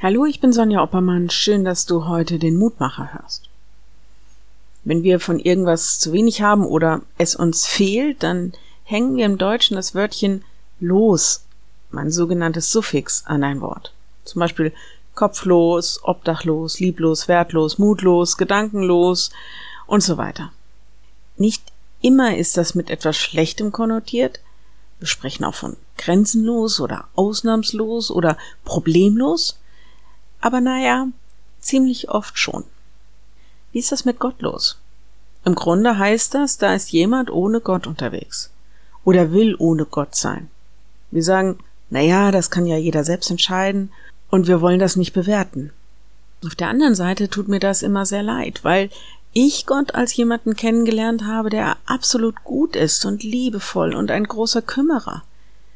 Hallo, ich bin Sonja Oppermann. Schön, dass du heute den Mutmacher hörst. Wenn wir von irgendwas zu wenig haben oder es uns fehlt, dann hängen wir im Deutschen das Wörtchen los, mein sogenanntes Suffix, an ein Wort. Zum Beispiel kopflos, obdachlos, lieblos, wertlos, mutlos, gedankenlos und so weiter. Nicht immer ist das mit etwas Schlechtem konnotiert. Wir sprechen auch von grenzenlos oder ausnahmslos oder problemlos. Aber naja, ziemlich oft schon. Wie ist das mit Gott los? Im Grunde heißt das, da ist jemand ohne Gott unterwegs. Oder will ohne Gott sein. Wir sagen, naja, das kann ja jeder selbst entscheiden und wir wollen das nicht bewerten. Auf der anderen Seite tut mir das immer sehr leid, weil ich Gott als jemanden kennengelernt habe, der absolut gut ist und liebevoll und ein großer Kümmerer.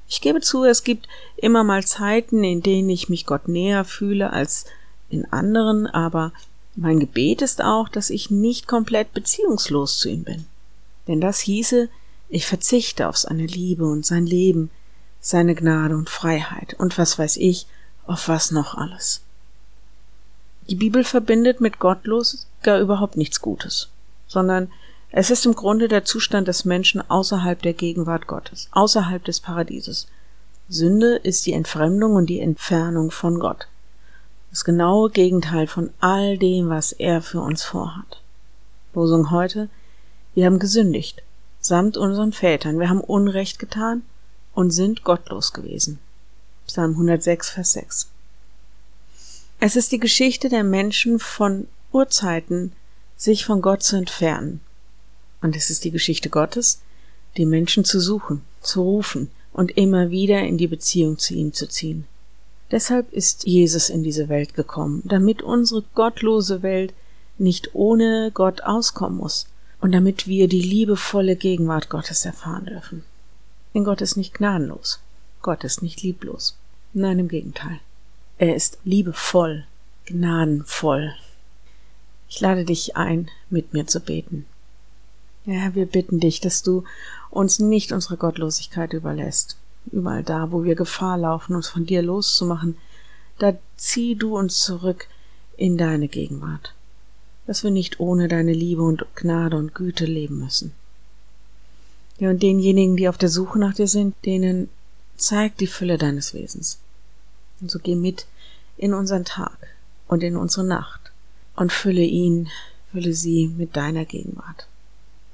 Ich gebe zu, es gibt immer mal Zeiten, in denen ich mich Gott näher fühle als in anderen, aber mein Gebet ist auch, dass ich nicht komplett beziehungslos zu ihm bin. Denn das hieße, ich verzichte auf seine Liebe und sein Leben, seine Gnade und Freiheit und was weiß ich, auf was noch alles. Die Bibel verbindet mit gottlos gar überhaupt nichts Gutes, sondern es ist im Grunde der Zustand des Menschen außerhalb der Gegenwart Gottes, außerhalb des Paradieses. Sünde ist die Entfremdung und die Entfernung von Gott. Das genaue Gegenteil von all dem, was er für uns vorhat. Losung heute, wir haben gesündigt, samt unseren Vätern, wir haben Unrecht getan und sind gottlos gewesen. Psalm 106, Vers 6. Es ist die Geschichte der Menschen von Urzeiten, sich von Gott zu entfernen, und es ist die Geschichte Gottes, die Menschen zu suchen, zu rufen und immer wieder in die Beziehung zu ihm zu ziehen. Deshalb ist Jesus in diese Welt gekommen, damit unsere gottlose Welt nicht ohne Gott auskommen muss und damit wir die liebevolle Gegenwart Gottes erfahren dürfen. Denn Gott ist nicht gnadenlos. Gott ist nicht lieblos. Nein, im Gegenteil. Er ist liebevoll, gnadenvoll. Ich lade dich ein, mit mir zu beten. Ja, wir bitten dich, dass du uns nicht unsere Gottlosigkeit überlässt. Überall da, wo wir Gefahr laufen, uns von dir loszumachen, da zieh du uns zurück in deine Gegenwart, dass wir nicht ohne deine Liebe und Gnade und Güte leben müssen. Ja, und denjenigen, die auf der Suche nach dir sind, denen zeig die Fülle deines Wesens. Und so geh mit in unseren Tag und in unsere Nacht und fülle ihn, fülle sie mit deiner Gegenwart.